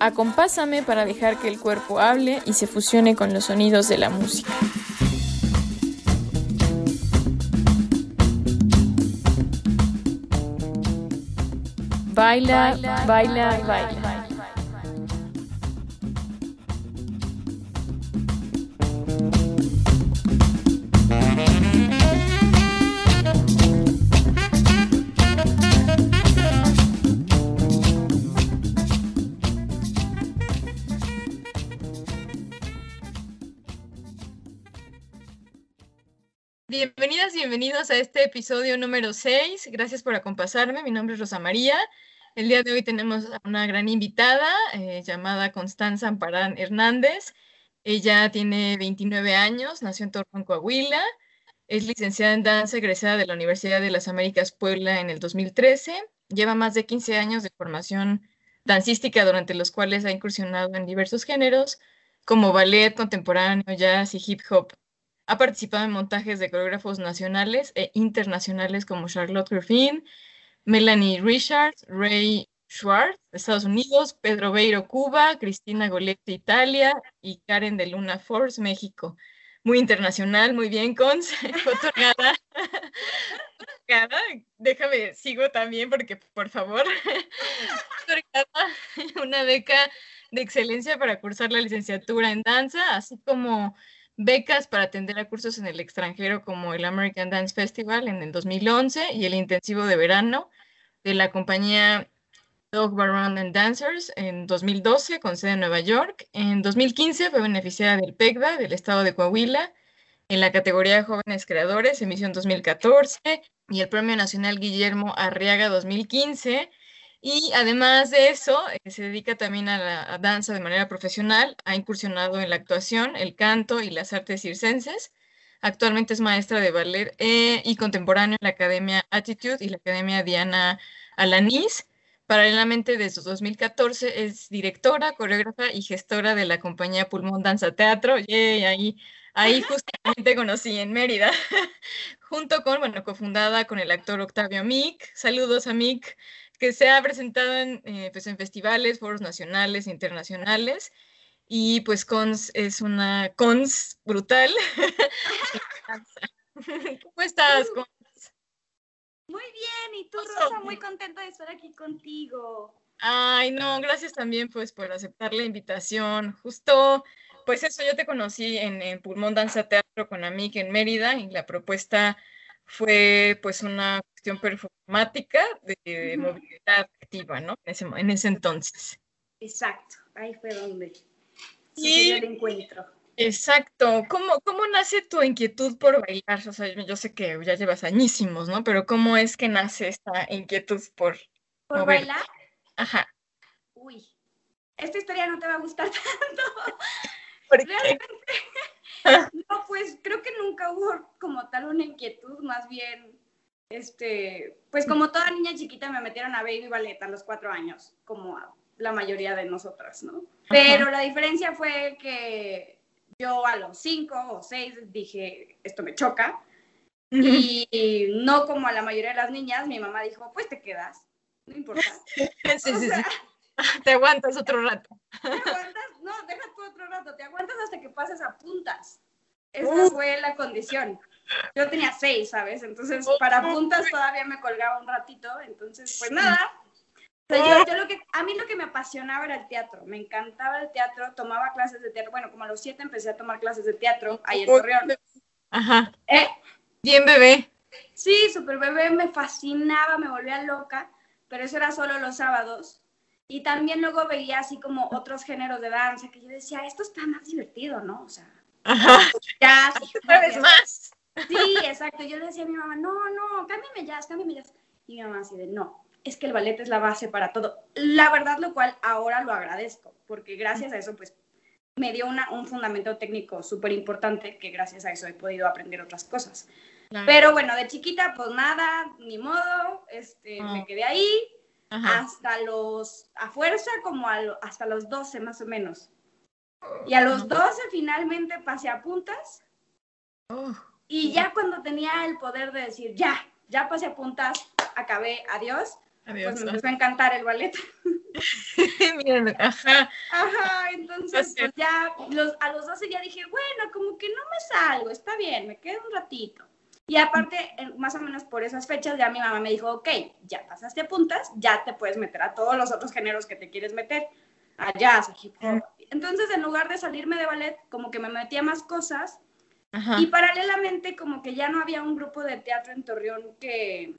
Acompásame para dejar que el cuerpo hable y se fusione con los sonidos de la música. Baila, baila, baila. Bienvenidas bienvenidos a este episodio número 6. Gracias por acompañarme. Mi nombre es Rosa María. El día de hoy tenemos a una gran invitada eh, llamada Constanza Amparán Hernández. Ella tiene 29 años, nació en Torreón, Coahuila. Es licenciada en danza egresada de la Universidad de las Américas Puebla en el 2013. Lleva más de 15 años de formación dancística durante los cuales ha incursionado en diversos géneros como ballet contemporáneo, jazz y hip hop. Ha participado en montajes de coreógrafos nacionales e internacionales como Charlotte Griffin, Melanie Richards, Ray Schwartz, Estados Unidos, Pedro Beiro, Cuba, Cristina Goletti, Italia y Karen de Luna Force, México. Muy internacional, muy bien, Cons. Otorgada. Déjame, sigo también porque, por favor, una beca de excelencia para cursar la licenciatura en danza, así como becas para atender a cursos en el extranjero como el American Dance Festival en el 2011 y el intensivo de verano de la compañía Dog Baron and Dancers en 2012 con sede en Nueva York. En 2015 fue beneficiada del PECDA del estado de Coahuila en la categoría de jóvenes creadores, emisión 2014 y el Premio Nacional Guillermo Arriaga 2015 y además de eso, eh, se dedica también a la danza de manera profesional, ha incursionado en la actuación, el canto y las artes circenses. Actualmente es maestra de ballet eh, y contemporáneo en la Academia Attitude y la Academia Diana Alanis. Paralelamente, desde 2014 es directora, coreógrafa y gestora de la compañía Pulmón Danza Teatro. y ahí, ahí justamente conocí en Mérida, junto con, bueno, cofundada con el actor Octavio Mick. Saludos a Mick que se ha presentado en, eh, pues en festivales, foros nacionales e internacionales. Y pues Cons es una Cons brutal. ¿Cómo estás, Cons? Muy bien, y tú, Rosa, muy contenta de estar aquí contigo. Ay, no, gracias también pues por aceptar la invitación. Justo, pues eso, yo te conocí en, en Pulmón Danza Teatro con Amik en Mérida y la propuesta fue pues una cuestión performática de, movilidad activa, ¿no? En ese, en ese entonces. Exacto, ahí fue donde y, el encuentro. Exacto. ¿Cómo, ¿Cómo nace tu inquietud por bailar? O sea, yo sé que ya llevas añísimos, ¿no? Pero ¿cómo es que nace esta inquietud por, ¿Por bailar? Ajá. Uy, esta historia no te va a gustar tanto. ¿Por qué? No, pues creo que nunca hubo como tal una inquietud, más bien, este, pues como toda niña chiquita me metieron a baby ballet a los cuatro años, como la mayoría de nosotras, ¿no? Pero la diferencia fue que yo a los cinco o seis dije, esto me choca, y no como a la mayoría de las niñas, mi mamá dijo, pues te quedas, no importa. Sí, sí, sí. Te aguantas otro rato. Te aguantas, no, deja tú otro rato, te aguantas hasta que pases a puntas. Esa fue la condición. Yo tenía seis, ¿sabes? Entonces, para puntas todavía me colgaba un ratito. Entonces, pues nada. yo, lo que, a mí lo que me apasionaba era el teatro. Me encantaba el teatro. Tomaba clases de teatro. Bueno, como a los siete empecé a tomar clases de teatro ahí en Torreón. Ajá. ¿Eh? Bien bebé. Sí, super bebé. Me fascinaba, me volvía loca. Pero eso era solo los sábados. Y también luego veía así como otros géneros de danza que yo decía, esto está más divertido, ¿no? O sea, Ajá. Jazz. ¿Sabes más? Sí, exacto. Yo le decía a mi mamá, no, no, cámbiame jazz, cámbiame jazz. Y mi mamá así de, no, es que el ballet es la base para todo. La verdad, lo cual ahora lo agradezco, porque gracias a eso, pues, me dio una, un fundamento técnico súper importante que gracias a eso he podido aprender otras cosas. Pero bueno, de chiquita, pues nada, ni modo, este, me ah. quedé ahí hasta los, a fuerza, como hasta los 12 más o menos. Y a los 12 finalmente pasé a puntas. Oh. Y ya cuando tenía el poder de decir, ya, ya pasé a puntas, acabé, adiós, Adiós. pues me empezó a encantar el ballet. Miren, ajá. Ajá, entonces pues ya los, a los 12 ya dije, bueno, como que no me salgo, está bien, me quedo un ratito. Y aparte, más o menos por esas fechas, ya mi mamá me dijo, ok, ya pasaste a puntas, ya te puedes meter a todos los otros géneros que te quieres meter, a jazz, a hip hop. Entonces, en lugar de salirme de ballet, como que me metía más cosas Ajá. y paralelamente como que ya no había un grupo de teatro en Torreón que,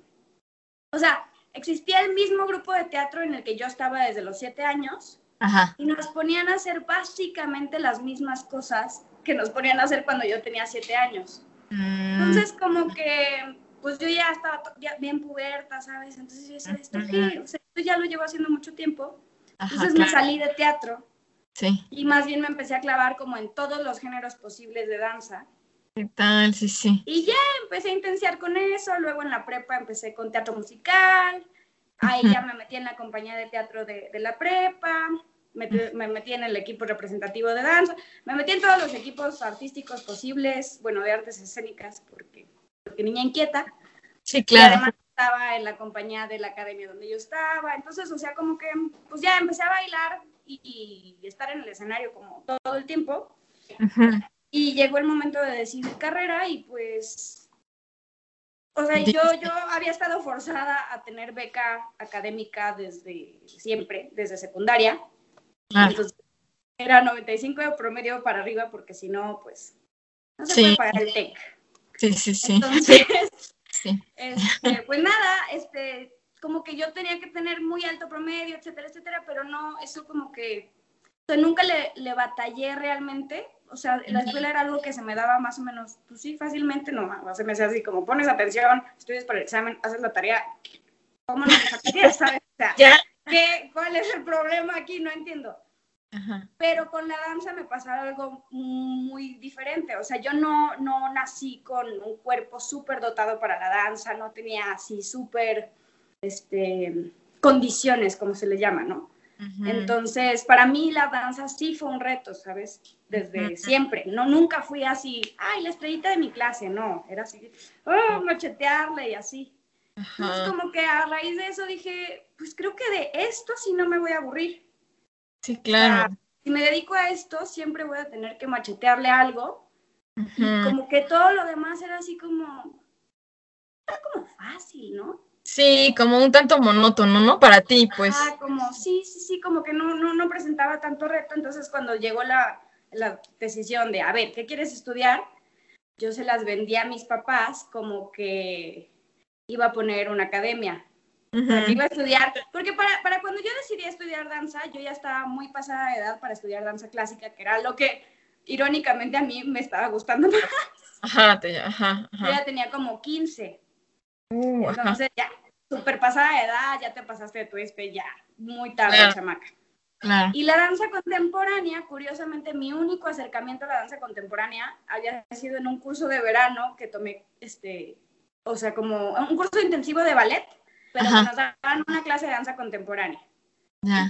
o sea, existía el mismo grupo de teatro en el que yo estaba desde los siete años Ajá. y nos ponían a hacer básicamente las mismas cosas que nos ponían a hacer cuando yo tenía siete años. Mm, Entonces como que, pues yo ya estaba ya bien puberta, ¿sabes? Entonces yo decía, ¿esto qué? O sea, esto ya lo llevo haciendo mucho tiempo. ajá, Entonces me claro. salí de teatro Sí. y más bien me empecé a clavar como en todos los géneros posibles de danza. ¿Qué tal? Sí, sí. Y ya empecé a intensiar con eso, luego en la prepa empecé con teatro musical, ahí Ujú. ya me metí en la compañía de teatro de, de la prepa, me, me metí en el equipo representativo de danza, me metí en todos los equipos artísticos posibles, bueno, de artes escénicas, porque, porque niña inquieta, Sí, y claro. además estaba en la compañía de la academia donde yo estaba, entonces, o sea, como que, pues ya empecé a bailar y, y estar en el escenario como todo el tiempo, Ujú. Y llegó el momento de decidir carrera y pues, o sea, yo, yo había estado forzada a tener beca académica desde siempre, desde secundaria. Claro. Entonces, era 95 de promedio para arriba porque si no, pues, no se Sí. puede pagar el TEC. Sí, sí, sí. Entonces, Sí. este, pues nada, este, como que yo tenía que tener muy alto promedio, etcétera, etcétera, pero no, eso como que, o sea, nunca le, le batallé realmente. O sea, la escuela era algo que se me daba más o menos, pues sí, fácilmente, no, se me hacía así como pones atención, estudias para el examen, haces la tarea, ¿cómo no te sabes? O sea, Ya. ¿qué, ¿cuál es el problema aquí? No entiendo Ajá. pero con la danza me pasaba algo muy diferente. O sea, yo no, no nací con un cuerpo súper dotado para la danza, no tenía así súper este, condiciones, como se le llama, ¿no? Entonces, para mí la danza sí fue un reto, ¿sabes? Desde Ujú. siempre. No, nunca fui así, ay, la estrellita de mi clase, no. Era así, oh, machetearle y así. Entonces, Ajá. como que a raíz de eso dije, pues creo que de esto sí no me voy a aburrir. Sí, claro. Si me dedico a esto, siempre voy a tener que machetearle algo. Y como que todo lo demás era así como, era como fácil, ¿no? Sí, como un tanto monótono, ¿no? Para ti, pues. Ah, como, sí, sí, sí, como que no, no, no presentaba tanto reto. Entonces, cuando llegó la, la decisión de, a ver, ¿qué quieres estudiar? Yo se las vendí a mis papás como que iba a poner una academia. O sea, iba a estudiar, porque para, para cuando yo decidí estudiar danza, yo ya estaba muy pasada de edad para estudiar danza clásica, que era lo que irónicamente a mí me estaba gustando más. Ajá, te- ajá, Yo ajá. ya tenía como 15, Uh, ajá. entonces ya, súper pasada de edad, ya te pasaste de tu espe, ya, muy tarde, Claro. chamaca. Claro. Y la danza contemporánea, curiosamente, mi único acercamiento a la danza contemporánea había sido en un curso de verano que tomé, este, o sea, como un curso intensivo de ballet, pero Ajá. que nos daban una clase de danza contemporánea.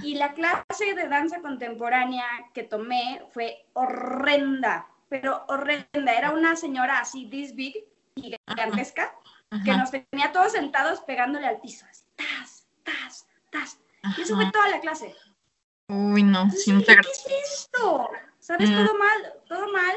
Y la clase de danza contemporánea que tomé fue horrenda, pero horrenda. Era una señora así, this big, gigantesca, que Ajá. nos tenía todos sentados pegándole al piso, así, tas, tas, tas. Y eso fue toda la clase. Uy, no, sí, no te. ¿qué es esto? ¿Sabes? Mm. Todo mal, todo mal.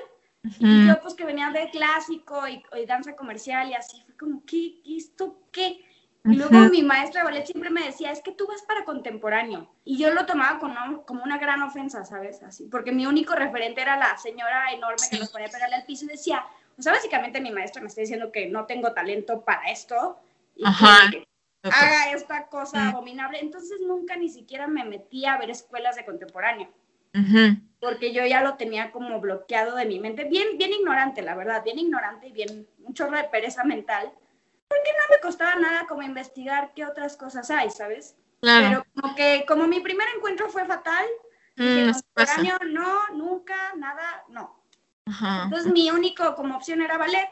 Y yo, pues, que venía de clásico y, y danza comercial y así, fue como, ¿qué? ¿Qué ¿Esto qué? Y luego mi maestra de ballet siempre me decía, es que tú vas para contemporáneo. Y yo lo tomaba como, como una gran ofensa, ¿sabes? Así, porque mi único referente era la señora enorme que nos ponía a pegarle al piso y decía, o sea, básicamente mi maestra me está diciendo que no tengo talento para esto. Y Ajá. que haga esta cosa Mm. abominable. Entonces nunca ni siquiera me metí a ver escuelas de contemporáneo Ujú. porque yo ya lo tenía como bloqueado de mi mente, bien, bien ignorante, la verdad, bien ignorante y bien, un chorro de pereza mental, porque no me costaba nada como investigar qué otras cosas hay, ¿sabes? Claro. Pero como que, como mi primer encuentro fue fatal, dije, Mm, contemporáneo, no, nunca, nada, no. Ajá. Entonces mi único como opción era ballet,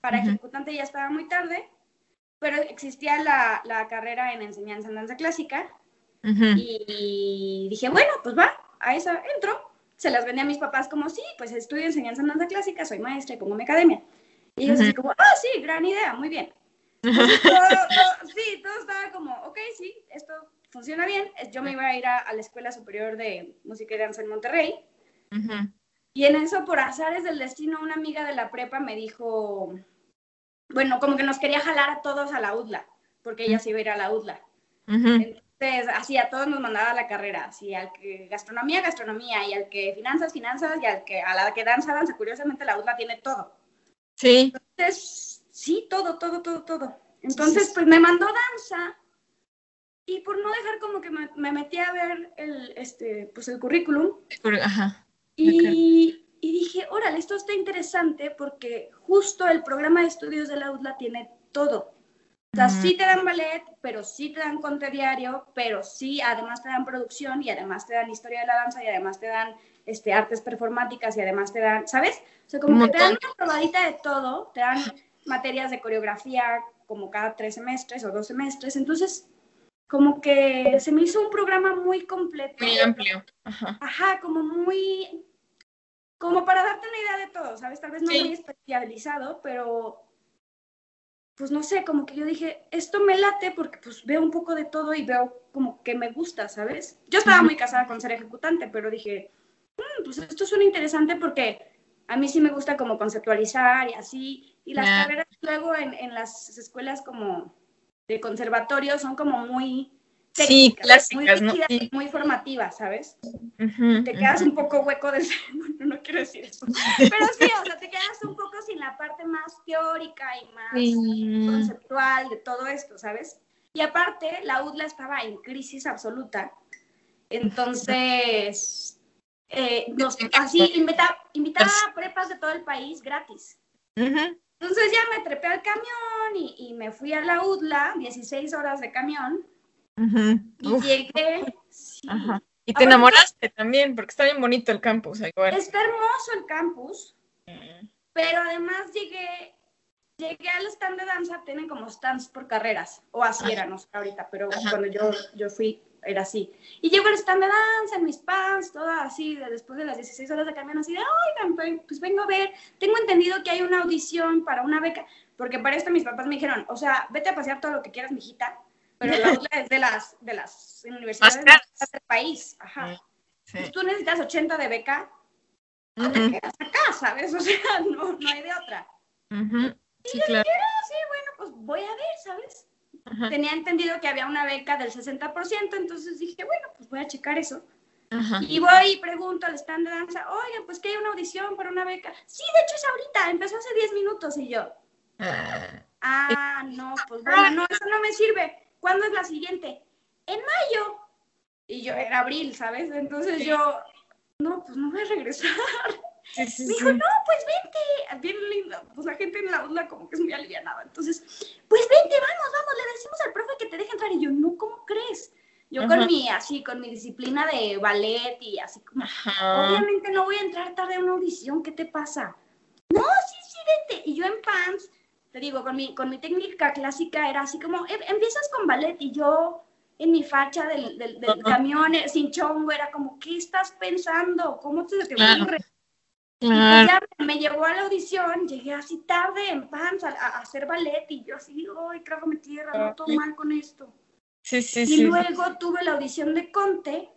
para Ujú. ejecutante ya estaba muy tarde, pero existía la, la carrera en enseñanza en danza clásica, y dije, bueno, pues va, a esa entro. se las vendí a mis papás como, sí, pues estudio enseñanza en danza clásica, soy maestra y pongo mi academia. Y ellos así como, ah, sí, gran idea, muy bien. sí, todo estaba como, ok, sí, esto funciona bien. Yo me iba a ir a, la Escuela Superior de Música y Danza en Monterrey. Y en eso, por azares del destino, una amiga de la prepa me dijo, bueno, como que nos quería jalar a todos a la UDLA, porque ella se iba a ir a la UDLA. Entonces, así a todos nos mandaba la carrera, así al que gastronomía, gastronomía, y al que finanzas, finanzas, y al que a la que danza, danza. Curiosamente, la UDLA tiene todo. Sí. Entonces, sí, todo, todo, todo, todo. Entonces, pues me mandó danza y por no dejar como que me, metí a ver el, este, pues el currículum. Ajá. Y, y, dije, órale, esto está interesante porque justo el programa de estudios de la UDLA tiene todo. O sea, sí te dan ballet, pero sí te dan conte diario, pero sí además te dan producción y además te dan historia de la danza y además te dan este, artes performáticas y además te dan, ¿sabes? O sea, como que te dan una probadita de todo, te dan materias de coreografía como cada tres semestres o dos semestres, entonces como que se me hizo un programa muy completo. Muy amplio. Ajá. Ajá, como muy, como para darte una idea de todo, ¿sabes? Tal vez no muy especializado, pero pues no sé, como que yo dije, esto me late porque pues veo un poco de todo y veo como que me gusta, ¿sabes? Yo estaba muy casada con ser ejecutante, pero dije, mm, pues esto suena interesante porque a mí sí me gusta como conceptualizar y así, y las carreras luego en, en, las escuelas como de conservatorio son como muy sí, clásicas, muy, muy formativas, ¿sabes? Te quedas un poco hueco de... no quiero decir eso, pero sí, o sea, te quedas un poco sin la parte más teórica y más conceptual de todo esto, ¿sabes? Y aparte, la UDLA estaba en crisis absoluta, entonces eh, nos, así invitaba, invitaba a prepas de todo el país gratis. Entonces ya me trepé al camión y, y, me fui a la UDLA, 16 horas de camión. Y llegué. Y te enamoraste también, porque está bien bonito el campus. Igual. Está hermoso el campus, pero además llegué, llegué al stand de danza, tienen como stands por carreras, o así era, no sé ahorita, pero cuando yo, yo fui, era así. Y llego al stand de danza, en mis pants, toda así, después de las 16 horas de camión, así de, oigan, pues vengo a ver, tengo entendido que hay una audición para una beca, porque para esto mis papás me dijeron, o sea, vete a pasear todo lo que quieras, mijita, pero la es de las, de las universidades del país, ajá. Sí. Tú necesitas 80 de beca, uh te quedas acá, ¿sabes? O sea, no, no hay de otra. Sí, claro. Dije, ah, sí, bueno, pues voy a ver, ¿sabes? Tenía entendido que había una beca del 60%, entonces dije, bueno, pues voy a checar eso. Y voy y pregunto al stand de danza, oye, pues que hay una audición para una beca. Sí, de hecho es ahorita, empezó hace 10 minutos y yo. Ah, ah no, pues bueno, no, eso no me sirve. ¿Cuándo es la siguiente? En mayo. Y yo era abril, ¿sabes? Entonces yo, no, pues no voy a regresar. me dijo, no, pues vente. Bien lindo. Pues la gente en la UDLA como que es muy alivianada. Entonces, pues vente, vamos, vamos, le decimos al profe que te deje entrar. Y yo, no, ¿cómo crees? Yo con mi, así, con mi disciplina de ballet y así como, obviamente no voy a entrar tarde a una audición, ¿qué te pasa? No, sí, sí, vente. Y yo en pants, te digo, con mi, con mi técnica clásica era así como, em, empiezas con ballet y yo en mi facha del, del, camión eh, sin chongo era como, ¿qué estás pensando? ¿Cómo te, te ocurre? Pues ya me llevó a la audición, llegué así tarde en pants a, hacer ballet y yo así, ¡ay, trágame tierra! No todo mal con esto. Sí, sí, y luego tuve la audición de Conte,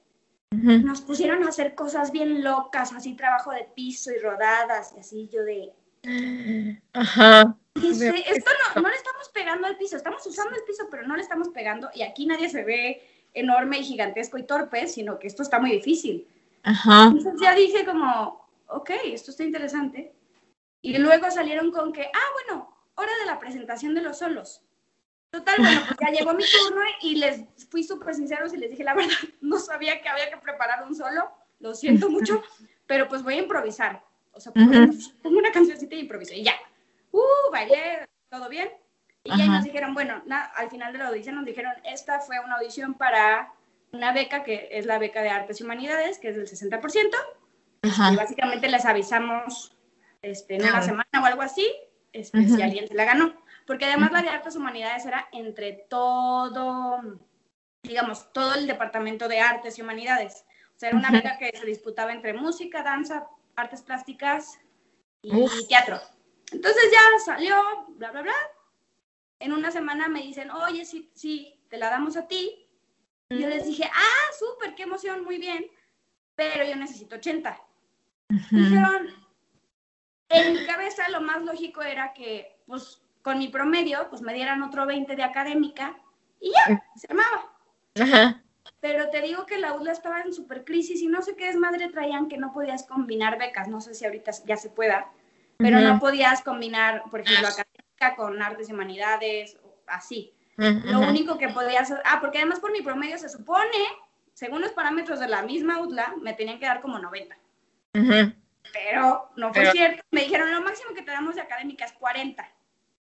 nos pusieron a hacer cosas bien locas, así trabajo de piso y rodadas y así yo de... Ajá. Esto no, no le estamos pegando al piso, estamos usando el piso, pero no le estamos pegando y aquí nadie se ve enorme y gigantesco y torpe, sino que esto está muy difícil. Ajá. Entonces ya dije como, ok, esto está interesante. Y luego salieron con que, ah, bueno, hora de la presentación de los solos. Total, bueno, pues ya llegó mi turno y les fui súper sinceros y les dije, la verdad, no sabía que había que preparar un solo, lo siento mucho, pero pues voy a improvisar. O sea, pongo una cancioncita y improvisé y ya. Uh, bailé, todo bien. Y ya nos dijeron, bueno, al final de la audición nos dijeron, esta fue una audición para una beca que es la beca de Artes y Humanidades, que es del 60%. Y básicamente les avisamos este, en una semana o algo así, este, si alguien se la ganó. Porque además la de Artes y Humanidades era entre todo, digamos, todo el departamento de Artes y Humanidades. O O sea, era una beca que se disputaba entre música, danza, artes plásticas y teatro. Entonces ya salió, bla, bla, bla. En una semana me dicen, oye, sí, sí, te la damos a ti. Y yo les dije, ah, súper, qué emoción, muy bien. Pero yo necesito 80. Dijeron, en mi cabeza lo más lógico era que, pues, con mi promedio, pues me dieran otro 20 de académica y ya, se armaba. Ajá. Pero te digo que la UDLA estaba en super crisis y no sé qué desmadre traían que no podías combinar becas, no sé si ahorita ya se pueda, pero no podías combinar, por ejemplo, académica con artes y humanidades, así. Lo único que podías, ah, porque además por mi promedio se supone, según los parámetros de la misma UDLA, me tenían que dar como 90. Pero no fue cierto. Me dijeron, lo máximo que te damos de académica es 40.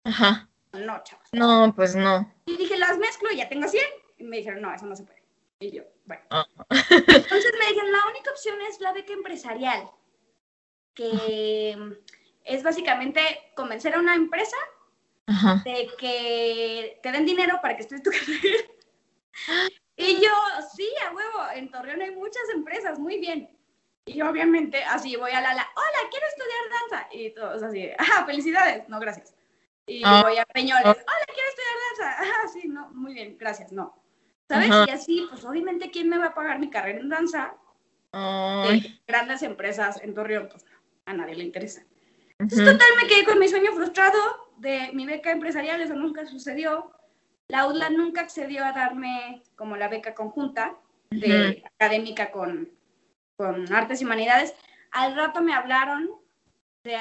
Ajá. No, chavos. No, pues no. Y dije, las mezclo y ya tengo 100. Y me dijeron, no, eso no se puede. Y yo, bueno. Ah. Entonces me dijeron, la única opción es la beca empresarial, que es básicamente convencer a una empresa de que te den dinero para que estudies tu carrera. Y yo, sí, a huevo, en Torreón hay muchas empresas, muy bien. Y obviamente así voy a la, la hola, quiero estudiar danza. Y todos así, ah, felicidades, no, gracias. Y ah. voy a Peñoles, hola, quiero estudiar danza. Ah, sí, no, muy bien, gracias, no. ¿Sabes? Y así, pues obviamente, ¿quién me va a pagar mi carrera en danza? grandes empresas en Torreón, pues a nadie le interesa. Entonces, total, me quedé con mi sueño frustrado de mi beca empresarial, eso nunca sucedió. La UDLA nunca accedió a darme como la beca conjunta de académica con, con artes y humanidades. Al rato me hablaron de,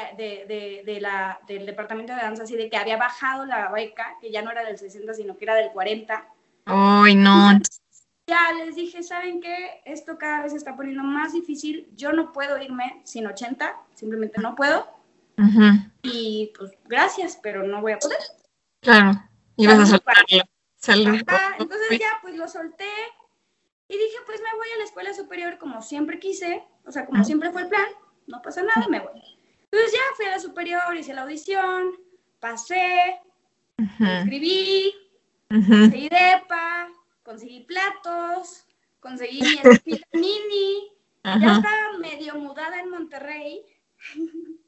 de, de, la, del departamento de danza, así de que había bajado la beca, que ya no era del 60, sino que era del 40. Ay, no. Ya les dije, ¿saben qué? Esto cada vez se está poniendo más difícil. Yo no puedo irme sin 80, simplemente no puedo. Y pues gracias, pero no voy a poder. Claro, ibas a soltarlo. entonces ya pues lo solté y dije, pues me voy a la escuela superior como siempre quise, o sea, como siempre fue el plan, no pasa nada, me voy. Entonces ya fui a la superior, hice la audición, pasé, escribí, conseguí depa, conseguí platos, conseguí mi mini, ya estaba medio mudada en Monterrey.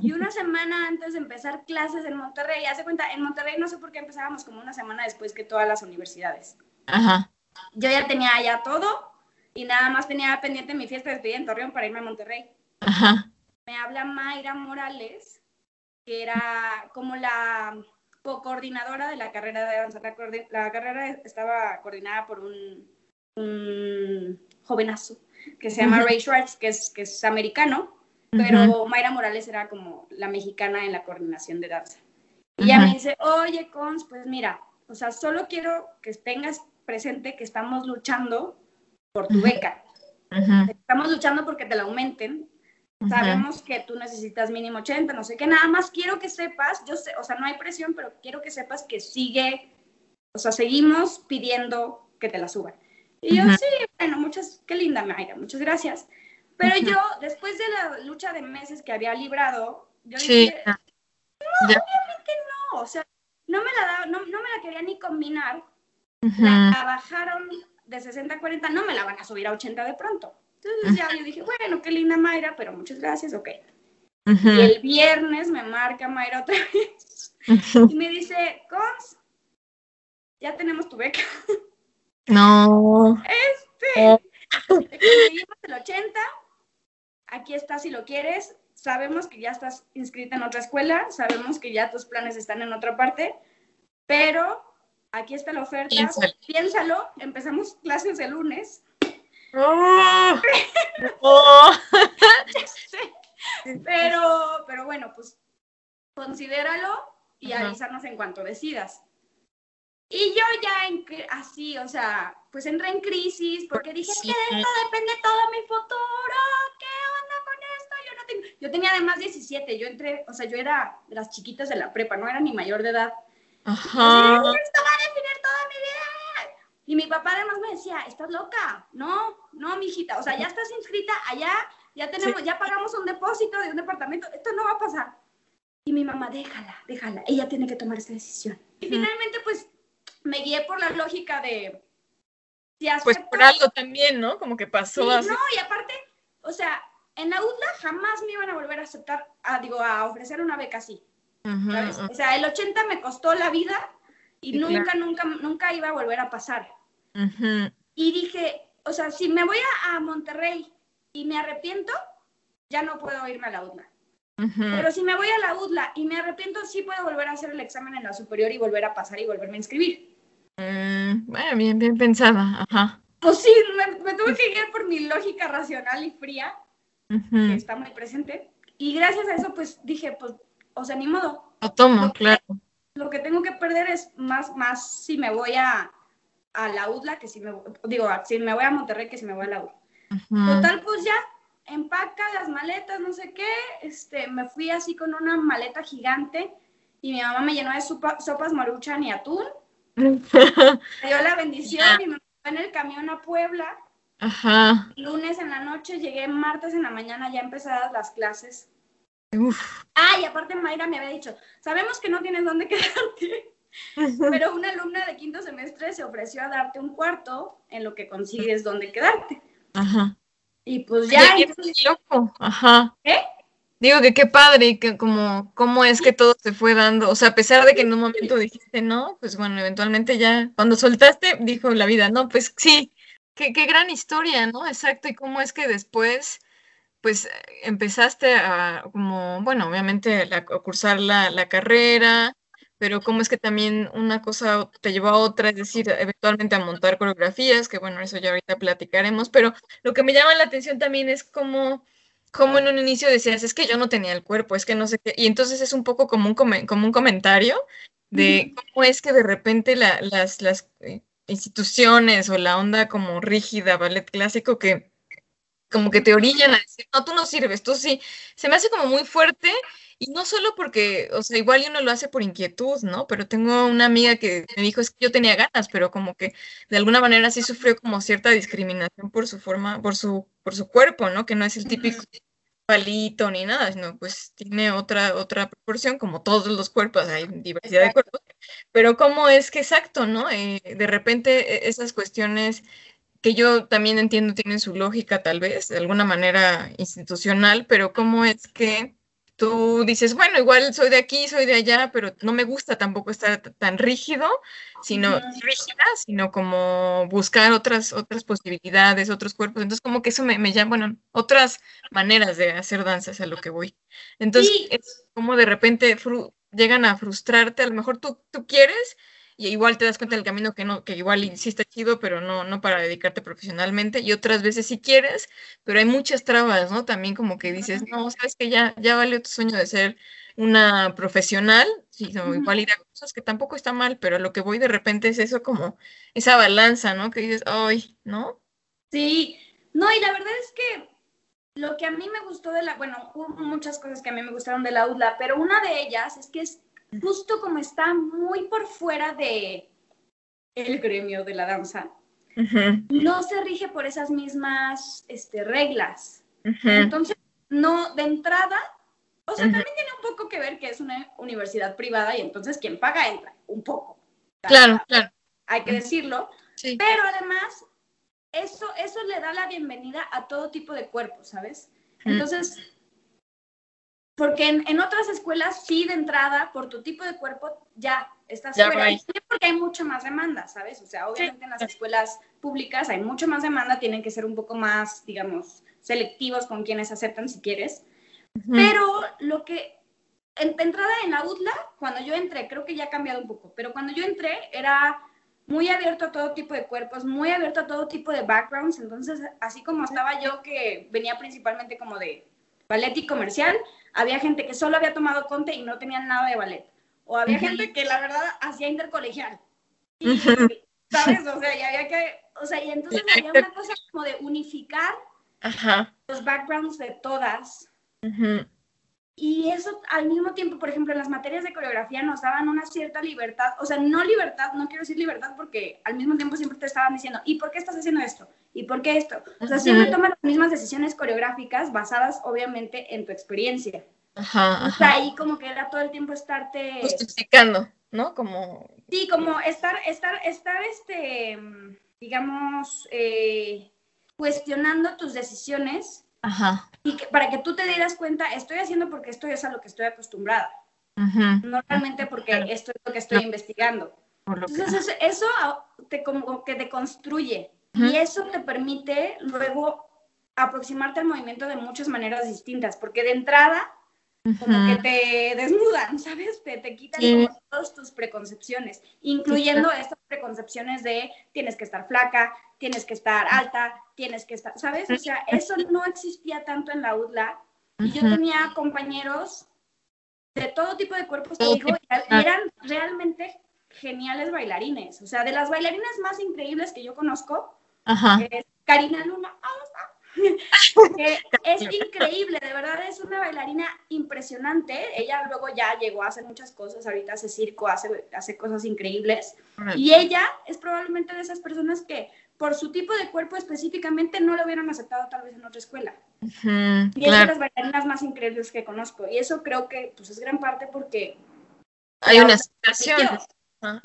y una semana antes de empezar clases en Monterrey, hace cuenta, en Monterrey no sé por qué empezábamos como una semana después que todas las universidades. Ajá yo ya tenía ya todo y nada más tenía pendiente mi fiesta de despedida en Torreón para irme a Monterrey. Ajá. Me habla Mayra Morales, que era como la co-coordinadora de la carrera de danza. La, carrera estaba coordinada por un, jovenazo que se llama Ray Schwartz, que es, que es americano, pero Mayra Morales era como la mexicana en la coordinación de danza. Y ella me dice, oye, Cons, pues mira, o sea, solo quiero que tengas presente que estamos luchando por tu beca. Estamos luchando porque te la aumenten. Sabemos que tú necesitas mínimo 80, no sé qué, nada más quiero que sepas, yo sé, o sea, no hay presión, pero quiero que sepas que sigue, o sea, seguimos pidiendo que te la suban. Y yo, sí, bueno, muchas, qué linda Mayra, muchas gracias. Pero yo, después de la lucha de meses que había librado, yo dije, no, obviamente no, o sea, no me la, no, no me la quería ni combinar. La bajaron de 60 a 40, no me la van a subir a 80 de pronto. Entonces ya yo dije, bueno, qué linda Mayra, pero muchas gracias, ok. Y el viernes me marca Mayra otra vez y me dice, Cons, ya tenemos tu beca. No. Este, conseguimos el 80, aquí está si lo quieres, sabemos que ya estás inscrita en otra escuela, sabemos que ya tus planes están en otra parte, pero aquí está la oferta, piénsalo, empezamos clases el lunes. Oh. Oh. pero, pero bueno, pues considéralo y avísanos en cuanto decidas. Y yo ya en, así, o sea, pues entré en crisis porque dije que de esto depende todo mi futuro. ¿Qué? Yo tenía además 17, yo entré, o sea, yo era de las chiquitas de la prepa, no era ni mayor de edad. Ajá. Esto va a definir toda mi vida. Y mi papá además me decía, ¿estás loca? No, no, mijita. O sea, ya estás inscrita allá, ya tenemos, ya pagamos un depósito de un departamento. Esto no va a pasar. Y mi mamá, déjala, déjala. Ella tiene que tomar esta decisión. Y finalmente, pues, me guié por la lógica de, pues por algo también, ¿no? Como que pasó así. No, y aparte, o sea, en la UDLA jamás me iban a volver a aceptar, a, digo, a ofrecer una beca así. O sea, el 80 me costó la vida y nunca, nunca, nunca iba a volver a pasar. Y dije, o sea, si me voy a, Monterrey y me arrepiento, ya no puedo irme a la UDLA. Pero si me voy a la UDLA y me arrepiento, sí puedo volver a hacer el examen en la superior y volver a pasar y volverme a inscribir. Mm, bueno, bien, bien pensada, ajá. Pues sí, me, tuve que guiar por mi lógica racional y fría, que está muy presente. Y gracias a eso, pues dije, pues, o sea, ni modo. Lo tomo, claro. lo que tengo que perder es más, más si me voy a, a la UDLA que si me, digo, si me voy a Monterrey que si me voy a la UDLA. Total, pues ya, empaca las maletas, no sé qué, este, me fui así con una maleta gigante y mi mamá me llenó de sopas maruchan y atún. me dio la bendición y me fue en el camión a Puebla. Ajá. Lunes en la noche, llegué martes en la mañana ya empezadas las clases. Uf. Ah, y aparte Mayra me había dicho, sabemos que no tienes dónde quedarte. Pero una alumna de quinto semestre se ofreció a darte un cuarto en lo que consigues donde quedarte. Ajá. Y pues ya. loco. Ajá. ¿Qué? Digo que qué padre, que como, cómo es que todo se fue dando. O sea, a pesar de que en un momento dijiste no, pues bueno, eventualmente ya, cuando soltaste, dijo la vida, no, pues sí, qué, qué gran historia, ¿no? Exacto. Y cómo es que después pues empezaste a, como, bueno, obviamente a cursar la, la, carrera, pero cómo es que también una cosa te llevó a otra, es decir, eventualmente a montar coreografías, que bueno, eso ya ahorita platicaremos, pero lo que me llama la atención también es cómo, cómo en un inicio decías, es que yo no tenía el cuerpo, es que no sé qué, y entonces es un poco como un, como un comentario de cómo es que de repente las, las eh, instituciones o la onda como rígida, ballet clásico, que como que te orillan a decir, no, tú no sirves, tú sí, se me hace como muy fuerte y no solo porque, o sea, igual uno lo hace por inquietud, ¿no? Pero tengo una amiga que me dijo, es que yo tenía ganas, pero como que de alguna manera sí sufrió como cierta discriminación por su forma, por su, por su cuerpo, ¿no? Que no es el típico palito ni nada, sino pues tiene otra, otra proporción, como todos los cuerpos, hay diversidad de cuerpos, pero cómo es que exacto, ¿no? Eh, de repente e, esas cuestiones que yo también entiendo tienen su lógica tal vez, de alguna manera institucional, pero cómo es que tú dices, bueno, igual soy de aquí, soy de allá, pero no me gusta tampoco estar tan rígido, sino rígida, sino como buscar otras, otras posibilidades, otros cuerpos. Entonces, como que eso me, me llama, bueno, otras maneras de hacer danzas a lo que voy. Entonces, es como de repente llegan a frustrarte, a lo mejor tú, tú quieres, y igual te das cuenta del camino que no, que igual sí está chido, pero no, no para dedicarte profesionalmente, y otras veces sí quieres, pero hay muchas trabas, ¿no? También como que dices, no, sabes que ya, ya valió tu sueño de ser una profesional, sí, igual ir a cosas que tampoco está mal, pero lo que voy de repente es eso como, esa balanza, ¿no? Que dices, ay, ¿no? Sí, no, y la verdad es que lo que a mí me gustó de la, bueno, hubo muchas cosas que a mí me gustaron de la UDLA, pero una de ellas es que es justo como está muy por fuera de el gremio de la danza, no se rige por esas mismas este, reglas. Entonces, no, de entrada, o sea, también tiene un poco que ver que es una universidad privada y entonces quien paga entra, un poco. Claro, claro. Hay que decirlo. Pero además, eso, eso le da la bienvenida a todo tipo de cuerpos, ¿sabes? Entonces, porque en, otras escuelas sí de entrada, por tu tipo de cuerpo, ya estás fuera. porque hay mucha más demanda, ¿sabes? O sea, obviamente en las escuelas públicas hay mucha más demanda, tienen que ser un poco más, digamos, selectivos con quienes aceptan si quieres. Pero lo que, en, de entrada en la UDLA, cuando yo entré, creo que ya ha cambiado un poco, pero cuando yo entré era muy abierto a todo tipo de cuerpos, muy abierto a todo tipo de backgrounds, entonces así como estaba yo que venía principalmente como de ballet y comercial, había gente que solo había tomado conte y no tenían nada de ballet. O había gente que la verdad hacía intercolegial. Y, ¿Sabes? O sea, y había que, o sea, y entonces había una cosa como de unificar los backgrounds de todas. Y eso al mismo tiempo, por ejemplo, en las materias de coreografía nos daban una cierta libertad, o sea, no libertad, no quiero decir libertad porque al mismo tiempo siempre te estaban diciendo, ¿y por qué estás haciendo esto? ¿Y por qué esto? O sea, siempre toman las mismas decisiones coreográficas basadas obviamente en tu experiencia. Ajá, O sea, ahí como que era todo el tiempo estarte... Justificando, ¿no? Como... Sí, como estar, estar, estar, este digamos, eh, cuestionando tus decisiones Ajá. y que, para que tú te dieras cuenta, estoy haciendo porque esto es a lo que estoy acostumbrada, ujú, no realmente porque Claro. esto es lo que estoy investigando. por lo que- Entonces, eso, te, como que te construye Ujú. y eso te permite luego aproximarte al movimiento de muchas maneras distintas, porque de entrada como que te desnudan, ¿sabes? Te, te quitan Sí. todas tus preconcepciones, incluyendo estas preconcepciones de tienes que estar flaca, tienes que estar alta, tienes que estar, ¿sabes? O sea, eso no existía tanto en la UDLA y yo tenía compañeros de todo tipo de cuerpos, te digo, y eran realmente geniales bailarines. O sea, de las bailarinas más increíbles que yo conozco, Ajá. es Karina Luna. Que es increíble, de verdad es una bailarina impresionante. Ella luego ya llegó a hacer muchas cosas, ahorita hace circo, hace, hace cosas increíbles. Y ella es probablemente de esas personas que por su tipo de cuerpo específicamente no lo hubieran aceptado tal vez en otra escuela. Y es de Claro. las bailarinas más increíbles que conozco. Y eso creo que pues, es gran parte porque... Hay una situación.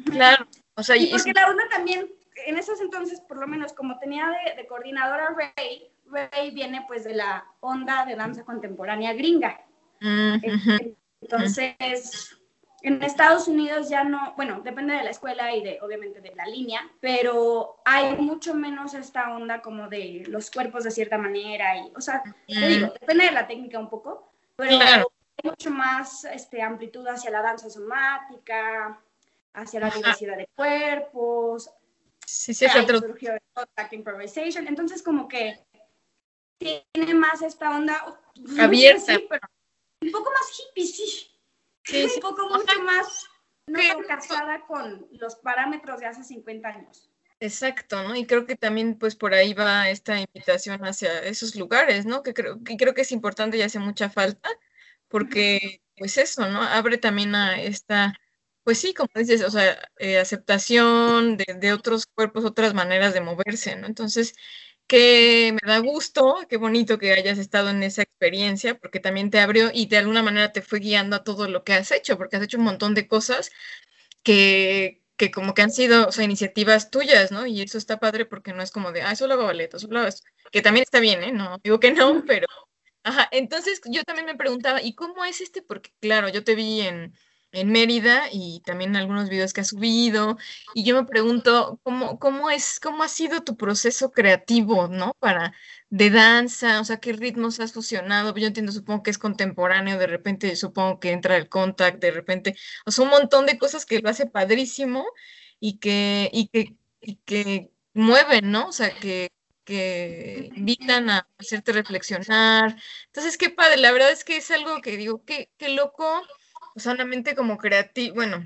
Claro. O sea, Y es- porque la UNA también, en esos entonces, por lo menos como tenía de, de coordinadora Ray, Ray viene pues de la onda de danza contemporánea gringa. Mm, ujú, Entonces, en Estados Unidos ya no, bueno, depende de la escuela y de, obviamente, de la línea, pero hay mucho menos esta onda como de los cuerpos de cierta manera y, o sea, te digo, depende de la técnica un poco, pero Claro. hay mucho más este, amplitud hacia la danza somática, hacia la Ajá. diversidad de cuerpos, Sí, sí, es otro. surgió improvisation, entonces como que tiene más esta onda no sé Abierta. pero un poco más hippie, sí. Sí, sí. un poco mucho más no casada con los parámetros de hace 50 años. Exacto, ¿no? Y creo que también pues por ahí va esta invitación hacia esos lugares, ¿no? Que creo que creo que es importante y hace mucha falta, porque pues eso, ¿no? Abre también a esta, pues sí, como dices, o sea, eh, aceptación de, de otros cuerpos, otras maneras de moverse, ¿no? Entonces, que me da gusto, qué bonito que hayas estado en esa experiencia, porque también te abrió y de alguna manera te fue guiando a todo lo que has hecho, porque has hecho un montón de cosas que, que como que han sido, o sea, iniciativas tuyas, ¿no? Y eso está padre porque no es como de, ah, solo hago ballet, solo hago esto", que también está bien, ¿eh? No digo que no, pero, ajá, entonces yo también me preguntaba, ¿y cómo es este? Porque claro, yo te vi en, en Mérida y también algunos videos que has subido, y yo me pregunto, ¿cómo, cómo es, cómo ha sido tu proceso creativo, ¿no? Para, de danza, o sea, qué ritmos has fusionado, yo entiendo, supongo que es contemporáneo, de repente supongo que entra el contact, de repente o sea, un montón de cosas que lo hace padrísimo y que, y que, y que mueven, ¿no? O sea, que, que invitan a hacerte reflexionar. Entonces, qué padre, la verdad es que es algo que digo, qué, qué loco, o sea, una mente como creativa, bueno,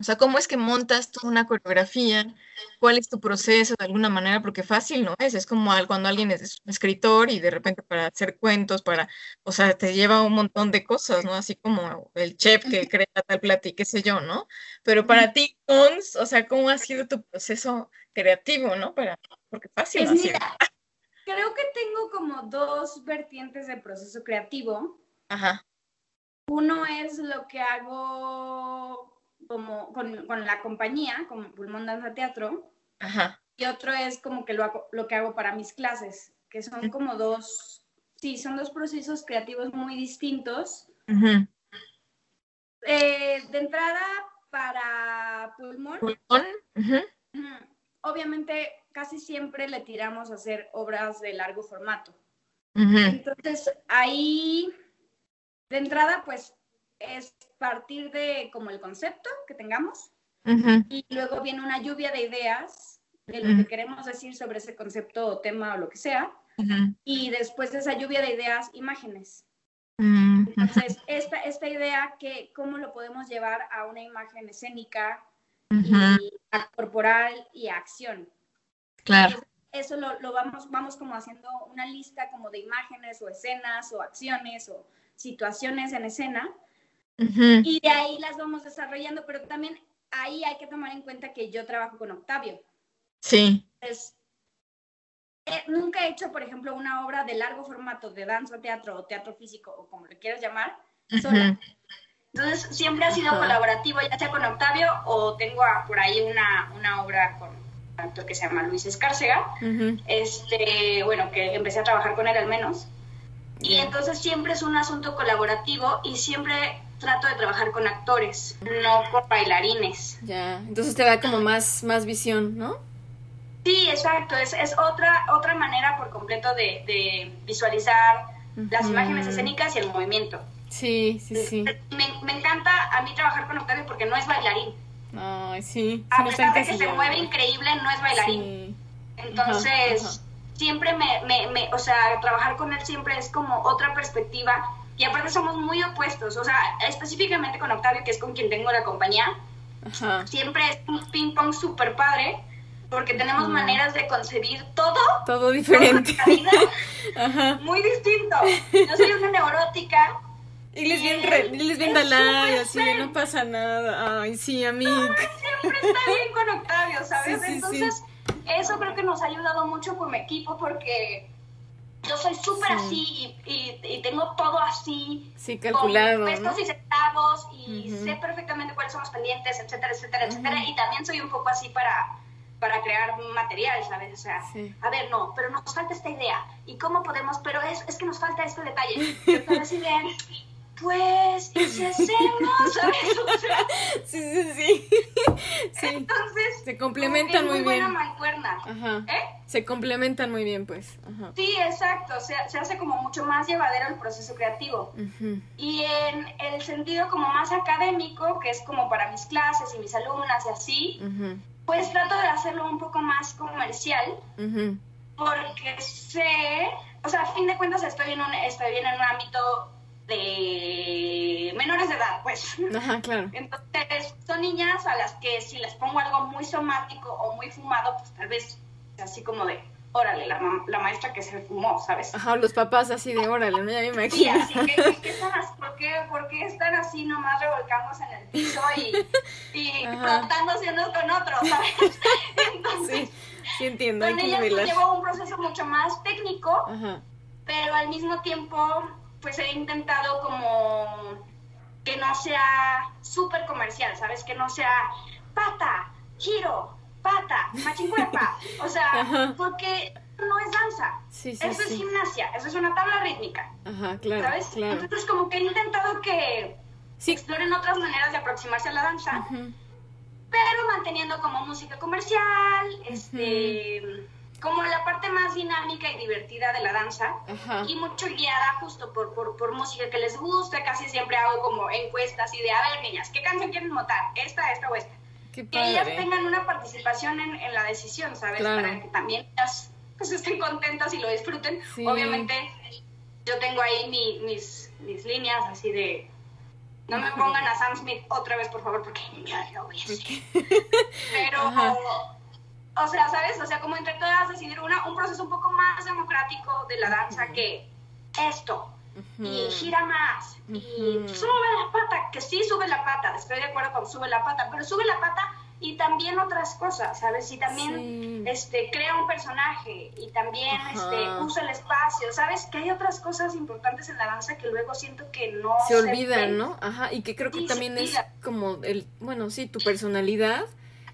o sea, cómo es que montas toda una coreografía, cuál es tu proceso de alguna manera, porque fácil no es, es como cuando alguien es escritor y de repente para hacer cuentos, para o sea, te lleva un montón de cosas, ¿no? Así como el chef que crea tal plato y qué sé yo, ¿no? Pero para ti, Cons, o sea, ¿cómo ha sido tu proceso creativo, ¿no? Para, porque fácil Pues no mira, creo que tengo como dos vertientes del proceso creativo. Ajá, Uno es lo que hago como con, con la compañía, con Pulmón Danza Teatro, ajá, y otro es como que lo, hago- lo que hago para mis clases, que son como dos, sí, son dos procesos creativos muy distintos. Eh, de entrada, para Pulmón, obviamente casi siempre le tiramos a hacer obras de largo formato. Entonces, ahí, de entrada, pues es partir de como el concepto que tengamos y luego viene una lluvia de ideas de lo que queremos decir sobre ese concepto o tema o lo que sea y después de esa lluvia de ideas, imágenes. mm. Entonces, esta, esta idea, que ¿cómo lo podemos llevar a una imagen escénica Ujú, y a corporal y a acción? Claro, Eso lo, lo vamos, vamos como haciendo una lista como de imágenes o escenas o acciones o situaciones en escena y de ahí las vamos desarrollando, pero también ahí hay que tomar en cuenta que yo trabajo con Octavio. sí, Entonces, eh, nunca he hecho, por ejemplo, una obra de largo formato de danza, teatro o teatro físico o como le quieras llamar, sola. Entonces, siempre ha sido Ajá. colaborativo, ya sea con Octavio o tengo a- por ahí una, una obra con actor que se llama Luis Escárcega, este, bueno, que empecé a trabajar con él al menos. Y entonces siempre es un asunto colaborativo y siempre trato de trabajar con actores, no con bailarines. Ya, entonces te da como más, más visión, ¿no? Sí, exacto, es, es otra, otra manera por completo de, de visualizar las imágenes escénicas y el movimiento. Sí, sí, sí. Me, me, encanta a mí trabajar con Octavio porque no es bailarín. Ay, sí. A pesar de que se mueve increíble, no es bailarín. Entonces, siempre me, me, me, o sea, trabajar con él siempre es como otra perspectiva. Y aparte somos muy opuestos, o sea, específicamente con Octavio, que es con quien tengo la compañía, siempre es un ping pong súper padre, porque tenemos maneras de concebir todo. Todo diferente. Ajá. Muy distinto. Yo soy una neurótica y les bien, re, les bien así de no pasa nada. Ay, sí, a mí. siempre está bien con Octavio, ¿sabes? Entonces, eso creo que nos ha ayudado mucho con mi equipo porque yo soy súper así y, y, tengo todo así. Sí, calculado. Con pesos y centavos y sé perfectamente cuáles son los pendientes, etcétera, etcétera, etcétera. Y también soy un poco así para para crear material, ¿sabes? O sea, a ver, no, pero nos falta esta idea. ¿Y cómo podemos? Pero es, es que nos falta este detalle. Pero esa idea pues, ¿y si hacemos? ¿Sabes? O sea, sí, sí, sí, sí. Entonces, se complementan muy, muy bien. mancuerna. Ajá. ¿Eh? Se complementan muy bien, pues. Ajá. Sí, exacto. Se, se hace como mucho más llevadero el proceso creativo. Y en el sentido como más académico, que es como para mis clases y mis alumnas y así, pues trato de hacerlo un poco más comercial. Porque sé, o sea, a fin de cuentas estoy en un, estoy en un ámbito de menores de edad, pues. Ajá, claro. Entonces, son niñas a las que si les pongo algo muy somático o muy fumado, pues tal vez así como de, órale, la, la maestra que se fumó, ¿sabes? Ajá, los papás así de, órale, no ya me imagino. Sí, así que, ¿qué están, por, qué, ¿por, qué, están así nomás revolcándose en el piso y, y frotándose unos con otros, ¿sabes? Entonces, sí, sí entiendo. Con ellas pues, llevo un proceso mucho más técnico, Ajá. pero al mismo tiempo pues he intentado como que no sea súper comercial, ¿sabes? Que no sea pata, giro, pata, machincuepa. O sea, porque no es danza. eso es gimnasia, eso es una tabla rítmica. Ajá, claro. ¿Sabes? Entonces como que he intentado que exploren otras maneras de aproximarse a la danza, pero manteniendo como música comercial, este como la parte más dinámica y divertida de la danza y mucho guiada justo por, por, por, música que les guste. Casi siempre hago como encuestas y de, a ver, niñas, ¿qué canción quieren montar? ¿Esta, esta o esta? que ellas tengan una participación en, en la decisión, ¿sabes? Para que también ellas pues, estén contentas y lo disfruten. Obviamente, yo tengo ahí mis, mis líneas así de... No me pongan a Sam Smith otra vez, por favor, porque ya lo voy a decir. Pero o sea, ¿sabes? O sea, como entre todas decidir una, un proceso un poco más democrático de la danza que esto. Y gira más. Y sube la pata, que sí sube la pata, estoy de acuerdo con sube la pata, pero sube la pata y también otras cosas, ¿sabes? Y también este, crea un personaje y también este, usa el espacio, ¿sabes? Que hay otras cosas importantes en la danza que luego siento que no se, olvidan, ¿no? Ajá, y que creo que también es como el, bueno, sí, tu personalidad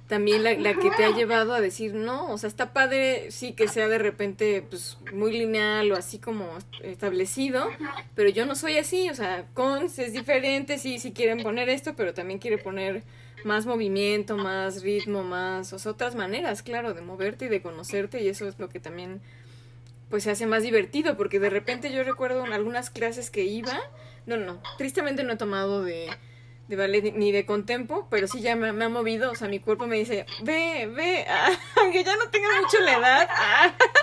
también la, la, que te ha llevado a decir, no, o sea, está padre, sí, que sea de repente, pues, muy lineal o así como establecido, pero yo no soy así, o sea, Cons es diferente, sí, sí quieren poner esto, pero también quiere poner más movimiento, más ritmo, más, o sea, otras maneras, claro, de moverte y de conocerte, y eso es lo que también, pues, se hace más divertido, porque de repente yo recuerdo en algunas clases que iba, no, no, tristemente no he tomado de de ballet ni de contempo, pero sí ya me, ha movido, o sea, mi cuerpo me dice, ve, ve, aunque ya no tenga mucho la edad,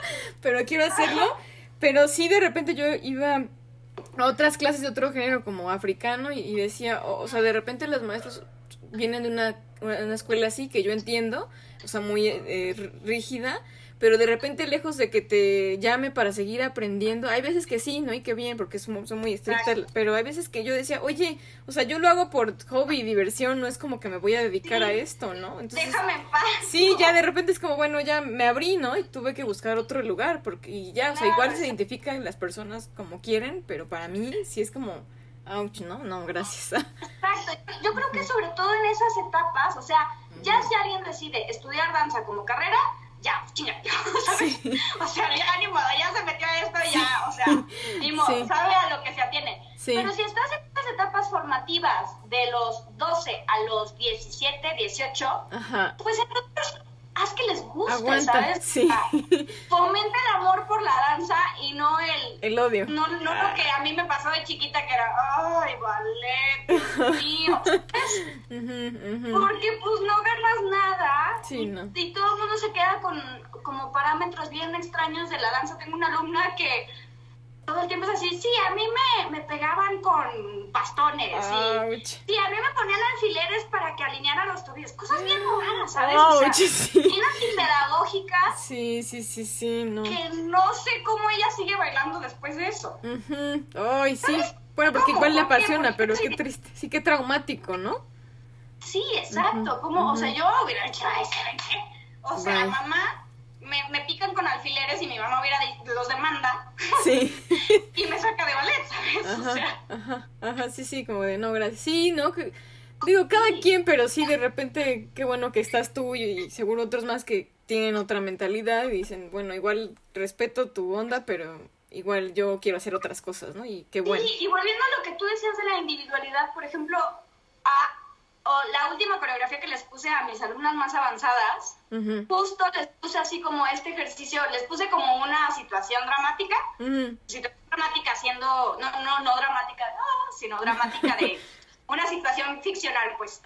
pero quiero hacerlo, pero sí de repente yo iba a otras clases de otro género como africano y, decía, o, sea, de repente los maestros vienen de una, una, escuela así que yo entiendo, o sea, muy eh, rígida, pero de repente lejos de que te llame para seguir aprendiendo, hay veces que sí, ¿no? Y que bien, porque son, muy estrictas, pero hay veces que yo decía, oye, o sea, yo lo hago por hobby y diversión, no es como que me voy a dedicar a esto, ¿no? Entonces, Déjame en paz. Sí, ya de repente es como, bueno, ya me abrí, ¿no? Y tuve que buscar otro lugar, porque y ya, o sea, igual se identifican las personas como quieren, pero para mí sí es como... Ouch, no, no, gracias. Exacto. Yo creo que sobre todo en esas etapas, o sea, Ya si alguien decide estudiar danza como carrera, ya, chinga, ¿sabes? O sea, ya ni modo, ya se metió a esto, ya, o sea, ni modo, sabe a lo que se atiene. Pero si estás en estas etapas formativas de los 12 a los 17, 18, Ajá. pues entonces haz que les guste, ¿sabes? Sí. Fomenta el amor por la danza y no el... El odio. No, no lo que a mí me pasó de chiquita que era, ay, ballet, Dios mío. Porque pues no ganas nada. Sí, no. Y todo el mundo se queda con como parámetros bien extraños de la danza. Tengo una alumna que todo el tiempo es así, sí, a mí me, me pegaban con bastones, y, sí, a mí me ponían alfileres para que alineara los tobillos, cosas bien raras, ¿sabes? Ouch, sí. pedagógicas. Sí, sí, sí, sí, no. Que no sé cómo ella sigue bailando después de eso. Ay, sí, bueno, porque igual le apasiona, pero qué triste, sí, qué traumático, ¿no? Sí, exacto, como, o sea, yo hubiera dicho, ay, qué? O sea, mamá me, me, pican con alfileres y mi mamá hubiera los demanda. Sí. y me saca de ballet, ¿sabes? Ajá, o sea. ajá, ajá, sí, sí, como de no, gracias. Sí, ¿no? Que, digo, cada quien, pero sí, de repente, qué bueno que estás tú y, seguro otros más que tienen otra mentalidad y dicen, bueno, igual respeto tu onda, pero igual yo quiero hacer otras cosas, ¿no? Y qué bueno. y volviendo a lo que tú decías de la individualidad, por ejemplo, a o la última coreografía que les puse a mis alumnas más avanzadas, justo les puse así como este ejercicio, les puse como una situación dramática, situación dramática siendo, no, no, no dramática, no, sino dramática de una situación ficcional, pues.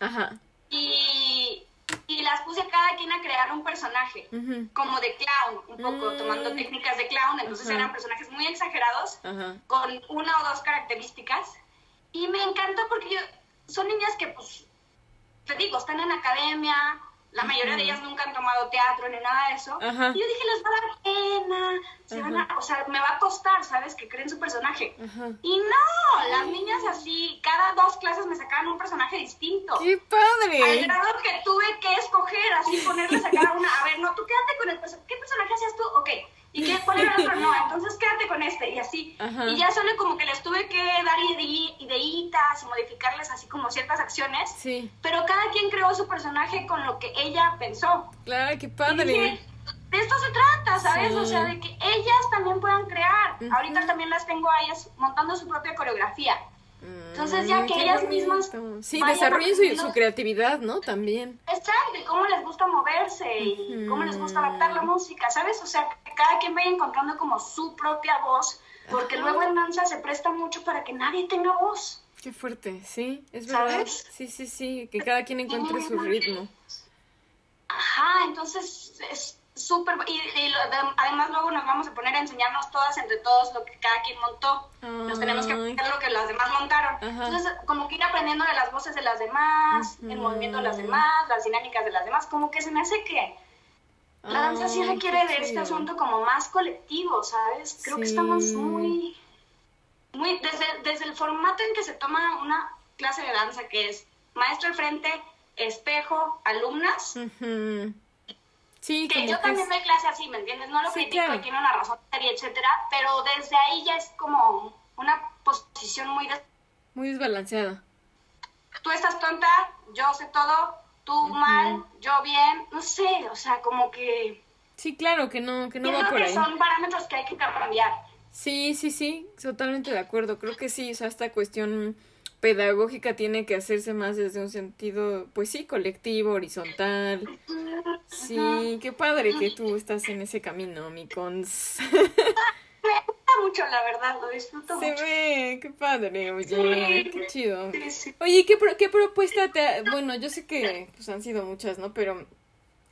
Y, y las puse cada quien a crear un personaje, como de clown, un poco mm. tomando técnicas de clown, entonces eran personajes muy exagerados, con una o dos características. Y me encantó porque yo, son niñas que pues te digo, están en academia, la mayoría de ellas nunca han tomado teatro ni nada de eso. Y yo dije, les va a dar pena, se van a, o sea, me va a costar, ¿sabes? Que creen su personaje. Y no, las niñas así, cada dos clases me sacaban un personaje distinto. ¡Qué padre! Al grado que tuve que escoger, así ponerles a cada una, a ver, no, tú quédate con el personaje, ¿qué personaje hacías tú? Ok, ¿Y qué, cuál era el otro? No, entonces quédate con este y así. Y ya solo como que les tuve que dar ideitas y modificarles así como ciertas acciones. Sí. Pero cada quien creó su personaje con lo que ella pensó. Claro, qué padre. de esto se trata, ¿sabes? O sea, de que ellas también puedan crear. Ahorita también las tengo a ellas montando su propia coreografía. Entonces ya que ellas mismas... Sí, desarrollen su, creatividad, ¿no? También. Exacto, y cómo les gusta moverse y cómo les gusta adaptar la música, ¿sabes? O sea, que cada quien vaya encontrando como su propia voz, porque luego en danza se presta mucho para que nadie tenga voz. Qué fuerte, sí, es verdad. Sí, sí, sí, que cada quien encuentre su ritmo. Ajá, entonces es súper, y, además luego nos vamos a poner a enseñarnos todas entre todos lo que cada quien montó. nos tenemos que aprender lo que las demás montaron. Entonces, como que ir aprendiendo de las voces de las demás, el movimiento de las demás, las dinámicas de las demás, como que se me hace que la danza sí requiere de este asunto como más colectivo, ¿sabes? Creo que estamos muy, muy, desde, desde el formato en que se toma una clase de danza, que es maestro al frente, espejo, alumnas, Sí, que yo también doy clase así, ¿me entiendes? No lo critico tiene una razón seria, etcétera, pero desde ahí ya es como una posición muy... Muy desbalanceada. Tú estás tonta, yo sé todo, tú mal, yo bien, no sé, o sea, como que... Sí, claro, que no, que no va por ahí. son parámetros que hay que cambiar. Sí, sí, sí, totalmente de acuerdo. Creo que sí, o sea, esta cuestión pedagógica tiene que hacerse más desde un sentido, pues sí, colectivo, horizontal. Sí, qué padre que tú estás en ese camino, mi cons. Me gusta mucho, la verdad, lo disfruto Se ve, qué padre, oye, qué chido. Oye, ¿qué, ¿qué propuesta te Bueno, yo sé que pues, han sido muchas, ¿no? Pero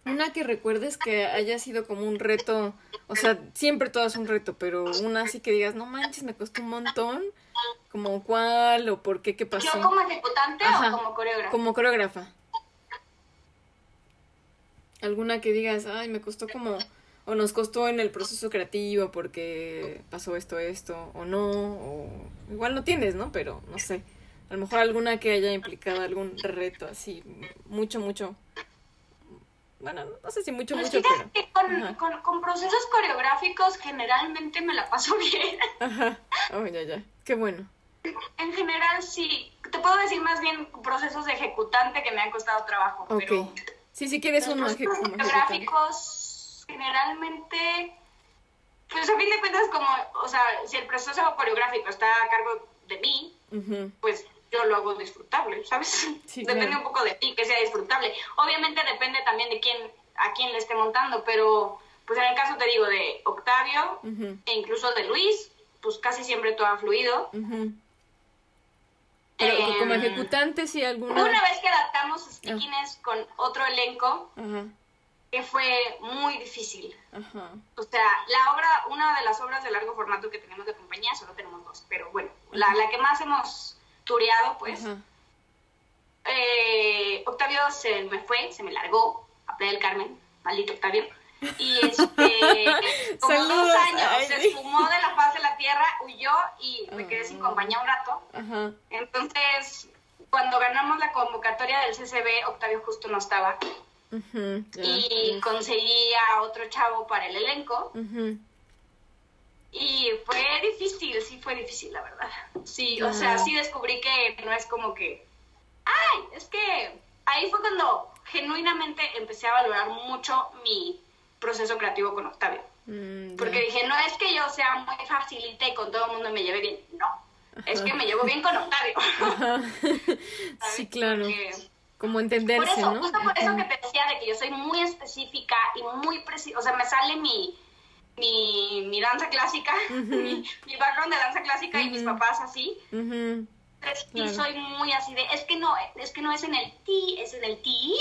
una que recuerdes que haya sido como un reto, o sea, siempre todo es un reto, pero una así que digas, no manches, me costó un montón ¿Como cuál o por qué? ¿Qué pasó? ¿Yo como ejecutante o como coreógrafa? Como coreógrafa. ¿Alguna que digas, ay, me costó como, o nos costó en el proceso creativo porque pasó esto, esto, o no, o igual no tienes, ¿no? Pero no sé. A lo mejor alguna que haya implicado algún reto así, mucho, mucho. Bueno, no sé si mucho, pues mucho, pero... con, con, con, procesos coreográficos generalmente me la paso bien. Ajá, oh, ya, ya, qué bueno. En general sí, te puedo decir más bien procesos de ejecutante que me han costado trabajo, pero Sí, si quieres uno Los coreográficos generalmente, pues a fin de cuentas como, o sea, si el proceso coreográfico está a cargo de mí, pues yo lo hago disfrutable, ¿sabes? depende un poco de ti que sea disfrutable. Obviamente depende también de quién, a quién le esté montando, pero pues en el caso te digo de Octavio e incluso de Luis, pues casi siempre todo ha fluido. Pero como em, ejecutante, sí, alguna. Una vez que adaptamos Stickines con otro elenco, que fue muy difícil. O sea, la obra, una de las obras de largo formato que tenemos de compañía, solo tenemos dos, pero bueno, la, la que más hemos tureado, pues. Eh, Octavio se me fue, se me largó a del Carmen, maldito Octavio. Y este, como dos años, se esfumó de la faz de la tierra, huyó y me quedé sin compañía un rato. Entonces, cuando ganamos la convocatoria del CCB, Octavio justo no estaba. y conseguí a otro chavo para el elenco. Y fue difícil, sí fue difícil, la verdad. Sí, o sea, sí descubrí que no es como que, ay, es que ahí fue cuando genuinamente empecé a valorar mucho mi proceso creativo con Octavio. Mm, Porque dije, no es que yo sea muy facilita y con todo el mundo me lleve bien, no. Es que me llevo bien con Octavio. sí, claro. como entenderse, por eso, ¿no? Justo por eso que te decía de que yo soy muy específica y muy precisa, o sea, me sale mi, mi, mi danza clásica, mi, mi, background de danza clásica y mis papás así. Y soy muy así de, es que no, es que no es en el ti, es en el ti,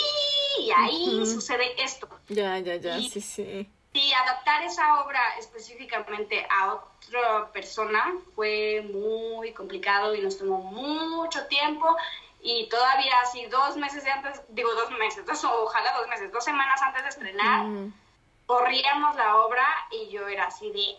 y ahí sucede esto. Ya, ya, ya, sí, sí. Y adaptar esa obra específicamente a otra persona fue muy complicado y nos tomó mucho tiempo y todavía así dos meses antes, digo dos meses, dos, ojalá dos meses, dos semanas antes de estrenar, corríamos la obra y yo era así de,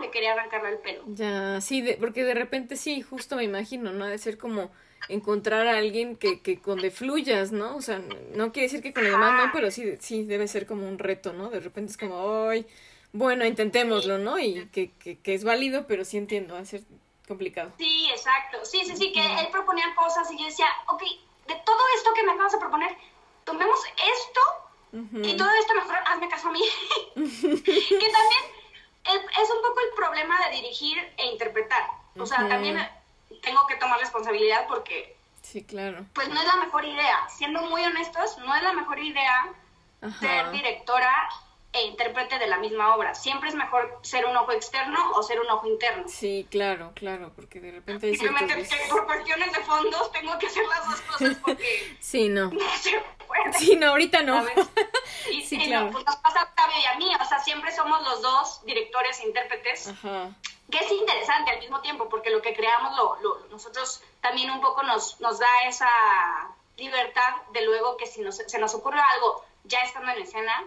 me quería arrancarle el pelo. Ya, sí, porque de repente sí, justo me imagino, ¿no? Ha de ser como encontrar a alguien que, que con de fluyas, ¿no? O sea, no quiere decir que con el demás no, pero sí, sí debe ser como un reto, ¿no? De repente es como, ay, bueno, intentémoslo, ¿no? Y que, que, que es válido, pero sí entiendo, va a ser complicado. Sí, exacto. Sí, sí, sí, que él proponía cosas y yo decía, ok, de todo esto que me acabas de proponer, tomemos esto y todo esto mejor hazme caso a mí. que también es un poco el problema de dirigir e interpretar. O sea, también tengo que tomar responsabilidad porque... Sí, claro. Pues no es la mejor idea. Siendo muy honestos, no es la mejor idea ser directora e intérprete de la misma obra. Siempre es mejor ser un ojo externo o ser un ojo interno. Sí, claro, claro, porque de repente hay Simplemente por cuestiones de fondos tengo que hacer las dos cosas porque sí, no. no se puede. Sí, no, ahorita no. Y, sí, claro. pues nos pasa a Octavio y a mí, o sea, siempre somos los dos directores e intérpretes. Ajá. Que es interesante al mismo tiempo, porque lo que creamos, lo, lo, nosotros también un poco nos, nos da esa libertad de luego que si nos, se nos ocurre algo ya estando en escena,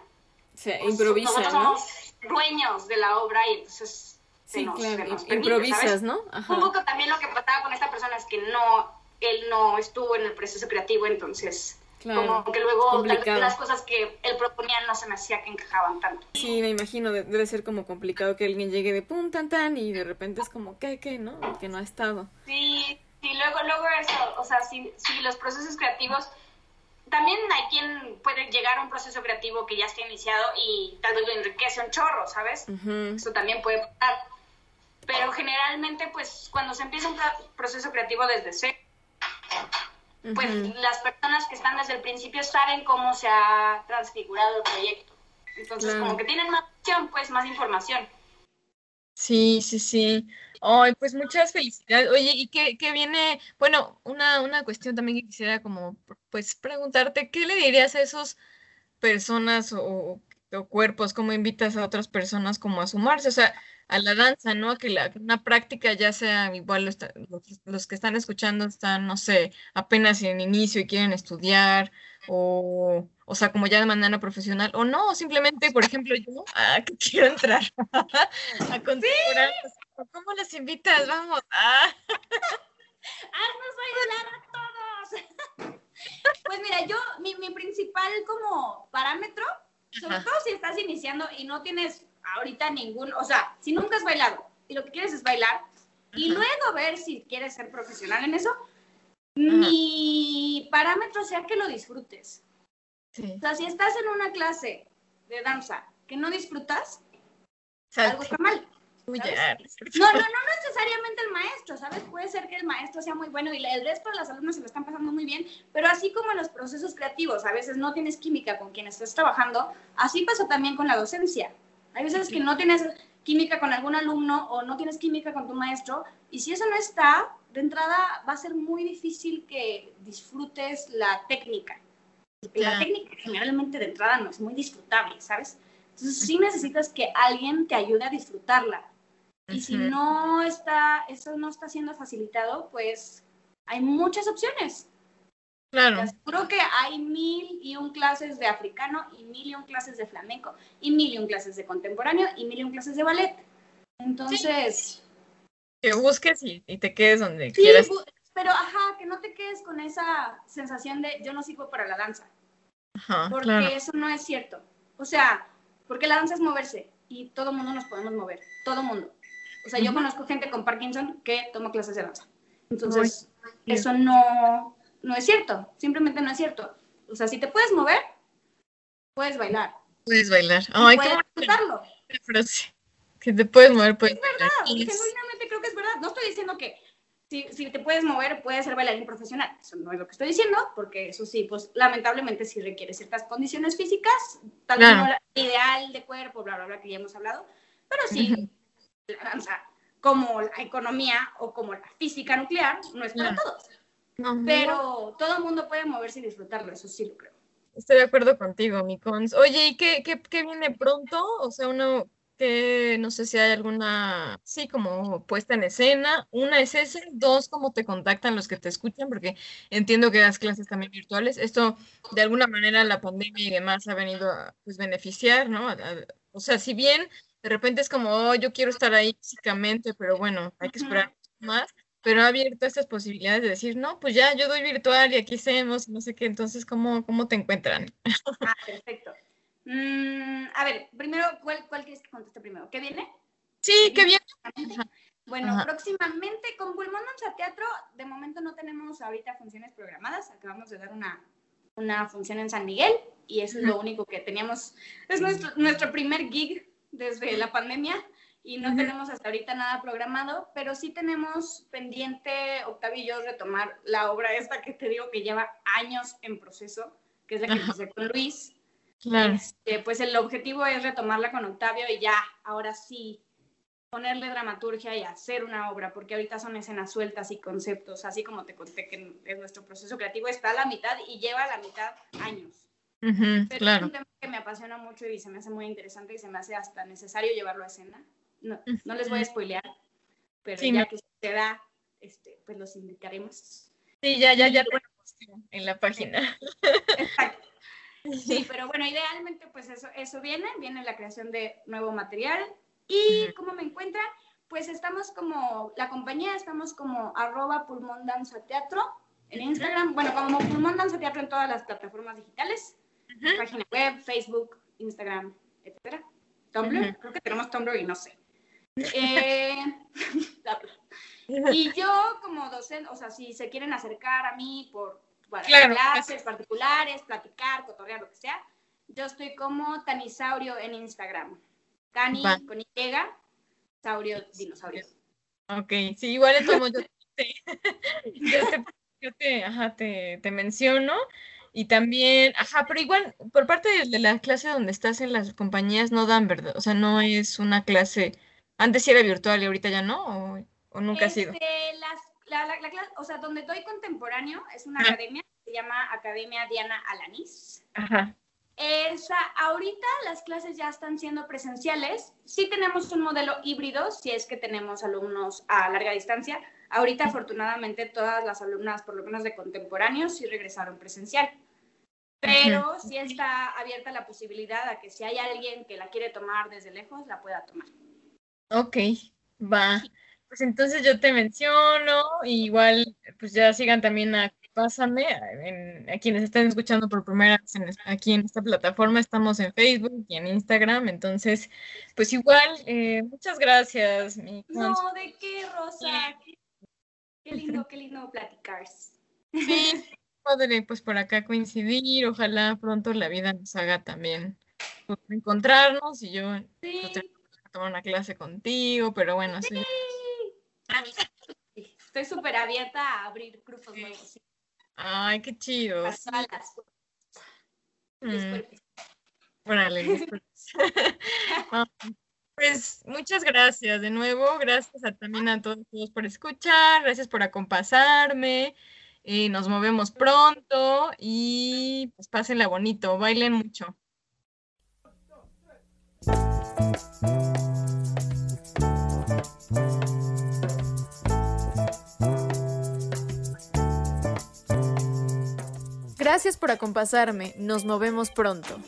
se pues, improvisa, nosotros somos dueños de la obra y entonces sí, claro, improvisas, ¿no? Un poco también lo que pasaba con esta persona es que no, él no estuvo en el proceso creativo, entonces como que luego las cosas que él proponía no se me hacía que encajaban tanto. Sí, me imagino, debe ser como complicado que alguien llegue de pum, tan, tan, y de repente es como, ¿qué, qué, no? Que no ha estado. Sí, sí, luego, luego eso, o sea, si, si los procesos creativos también hay quien puede llegar a un proceso creativo que ya está iniciado y tal vez lo enriquece un chorro, ¿sabes? Eso también puede pasar. Pero generalmente, pues, cuando se empieza un proceso creativo desde cero, pues las personas que están desde el principio saben cómo se ha transfigurado el proyecto. Entonces, como que tienen más opción, pues, más información. Sí, sí, sí. Ay, pues muchas felicidades. Oye, ¿y qué, qué viene? Bueno, una, una cuestión también que quisiera como, pues, preguntarte, ¿qué le dirías a esas personas o, o cuerpos, cómo invitas a otras personas como a sumarse? O sea, a la danza, ¿no? Que la, una práctica ya sea igual los, los, que están escuchando están, no sé, apenas en inicio y quieren estudiar, o, o sea, como ya de manera profesional, o no, simplemente, por ejemplo, yo, ah, que quiero entrar a contemporar, ¿cómo las invitas? Vamos, ah. ¡Haznos bailar a todos! pues mira, yo, mi, principal como parámetro, sobre todo si estás iniciando y no tienes ahorita ningún, o sea, si nunca has bailado y lo que quieres es bailar y luego ver si quieres ser profesional en eso, mi parámetro sea que lo disfrutes. O sea, si estás en una clase de danza que no disfrutas, algo está mal. No, no, no necesariamente el maestro, ¿sabes? Puede ser que el maestro sea muy bueno y el resto de las alumnas se lo están pasando muy bien, pero así como en los procesos creativos, a veces no tienes química con quien estás trabajando, así pasa también con la docencia. Hay veces que no tienes química con algún alumno o no tienes química con tu maestro, y si eso no está, de entrada va a ser muy difícil que disfrutes la técnica. Porque la técnica generalmente de entrada no es muy disfrutable, ¿sabes? Entonces sí necesitas que alguien te ayude a disfrutarla. Y si no está, eso no está siendo facilitado, pues hay muchas opciones. Claro. Te que hay mil y un clases de africano y mil y un clases de flamenco y mil y un clases de contemporáneo y mil y un clases de ballet. Entonces... Que busques y, te quedes donde sí, quieras. Pero, ajá, que no te quedes con esa sensación de yo no sirvo para la danza. Ajá, porque eso no es cierto. O sea, porque la danza es moverse y todo mundo nos podemos mover, todo mundo. O sea, yo conozco gente con Parkinson que toma clases de danza. Entonces, eso no, no es cierto, simplemente no es cierto. O sea, si te puedes mover, puedes bailar. Puedes bailar. Ay, puedes disfrutarlo. Que te puedes mover, puedes Es verdad, genuinamente creo que es verdad. No estoy diciendo que si, si, te puedes mover, puedes ser bailarín profesional. Eso no es lo que estoy diciendo, porque eso sí, pues lamentablemente sí requiere ciertas condiciones físicas, tal vez no ideal de cuerpo, bla, bla, bla, que ya hemos hablado, pero sí, la danza, como la economía o como la física nuclear, no es para todos. pero todo el mundo puede moverse y disfrutarlo, eso sí lo creo. Estoy de acuerdo contigo, mi cons. Oye, ¿y qué, qué, qué viene pronto? O sea, uno que no sé si hay alguna, sí, como puesta en escena. Una es ese, dos, cómo te contactan los que te escuchan, porque entiendo que das clases también virtuales. Esto, de alguna manera, la pandemia y demás ha venido a pues, beneficiar, ¿no? o sea, si bien de repente es como, oh, yo quiero estar ahí físicamente, pero bueno, hay que esperar más, pero ha abierto estas posibilidades de decir, no, pues ya, yo doy virtual y aquí hacemos, no sé qué, entonces, ¿cómo, cómo te encuentran? Ah, perfecto. Mm, a ver, primero, ¿cuál, ¿cuál quieres que conteste primero? ¿Qué viene? Sí, ¿qué viene? Bueno, próximamente con Pulmón Danza Teatro, de momento no tenemos ahorita funciones programadas, acabamos de dar una, una función en San Miguel y eso es lo único que teníamos, es nuestro, nuestro primer gig desde la pandemia y no tenemos hasta ahorita nada programado, pero sí tenemos pendiente, Octavio y yo, retomar la obra esta que te digo que lleva años en proceso, que es la que empecé con Luis. Claro. Este, pues el objetivo es retomarla con Octavio y ya, ahora sí, ponerle dramaturgia y hacer una obra, porque ahorita son escenas sueltas y conceptos, así como te conté que en nuestro proceso creativo está a la mitad y lleva a la mitad años. Pero es un tema que me apasiona mucho y se me hace muy interesante y se me hace hasta necesario llevarlo a escena. No, no les voy a spoilear, pero ya que se da, este, pues los indicaremos. Sí, ya, ya, ya en la página. Exacto. Sí, pero bueno, idealmente pues eso, eso viene, viene la creación de nuevo material. ¿Y cómo me encuentran? Pues estamos como, la compañía estamos como arroba pulmón danza teatro en Instagram, bueno, como pulmón danza teatro en todas las plataformas digitales página web, Facebook, Instagram, etcétera. Tumblr, creo que tenemos Tumblr y no sé. Eh, y yo como docente, o sea, si se quieren acercar a mí por clases particulares, platicar, cotorrear, lo que sea, yo estoy como Tanisaurio en Instagram. Tani con Y, Saurio, dinosaurio. Ok, sí, igual es como yo te, yo te, ajá, te, te menciono y también, ajá, pero igual, por parte de, la clase donde estás en las compañías no dan, ¿verdad? O sea, no es una clase, antes sí era virtual y ahorita ya no, o, nunca ha sido. Este, la, la, clase, o sea, donde doy contemporáneo es una academia, se llama Academia Diana Alanis. Ajá. Esa, ahorita las clases ya están siendo presenciales. Sí tenemos un modelo híbrido, si es que tenemos alumnos a larga distancia. Ahorita, afortunadamente, todas las alumnas, por lo menos de contemporáneo, sí regresaron presencial. Pero sí está abierta la posibilidad a que si hay alguien que la quiere tomar desde lejos, la pueda tomar. Ok, va. Pues entonces yo te menciono, igual pues ya sigan también a Pásame, a quienes estén escuchando por primera vez aquí en esta plataforma, estamos en Facebook y en Instagram, entonces pues igual, eh, muchas gracias. Mi no, ¿de qué, Rosa? Qué, lindo, qué lindo platicar. Sí, padre pues por acá coincidir, ojalá pronto la vida nos haga también pues, encontrarnos y yo pues, tomar una clase contigo, pero bueno, sí. Estoy súper abierta a abrir grupos nuevos. Ay, qué chido. Mm. pues muchas gracias de nuevo, gracias a, también a todos, por escuchar, gracias por acompasarme, y nos movemos pronto y pues pásenla bonito, bailen mucho. Gracias por acompasarme. Nos movemos pronto.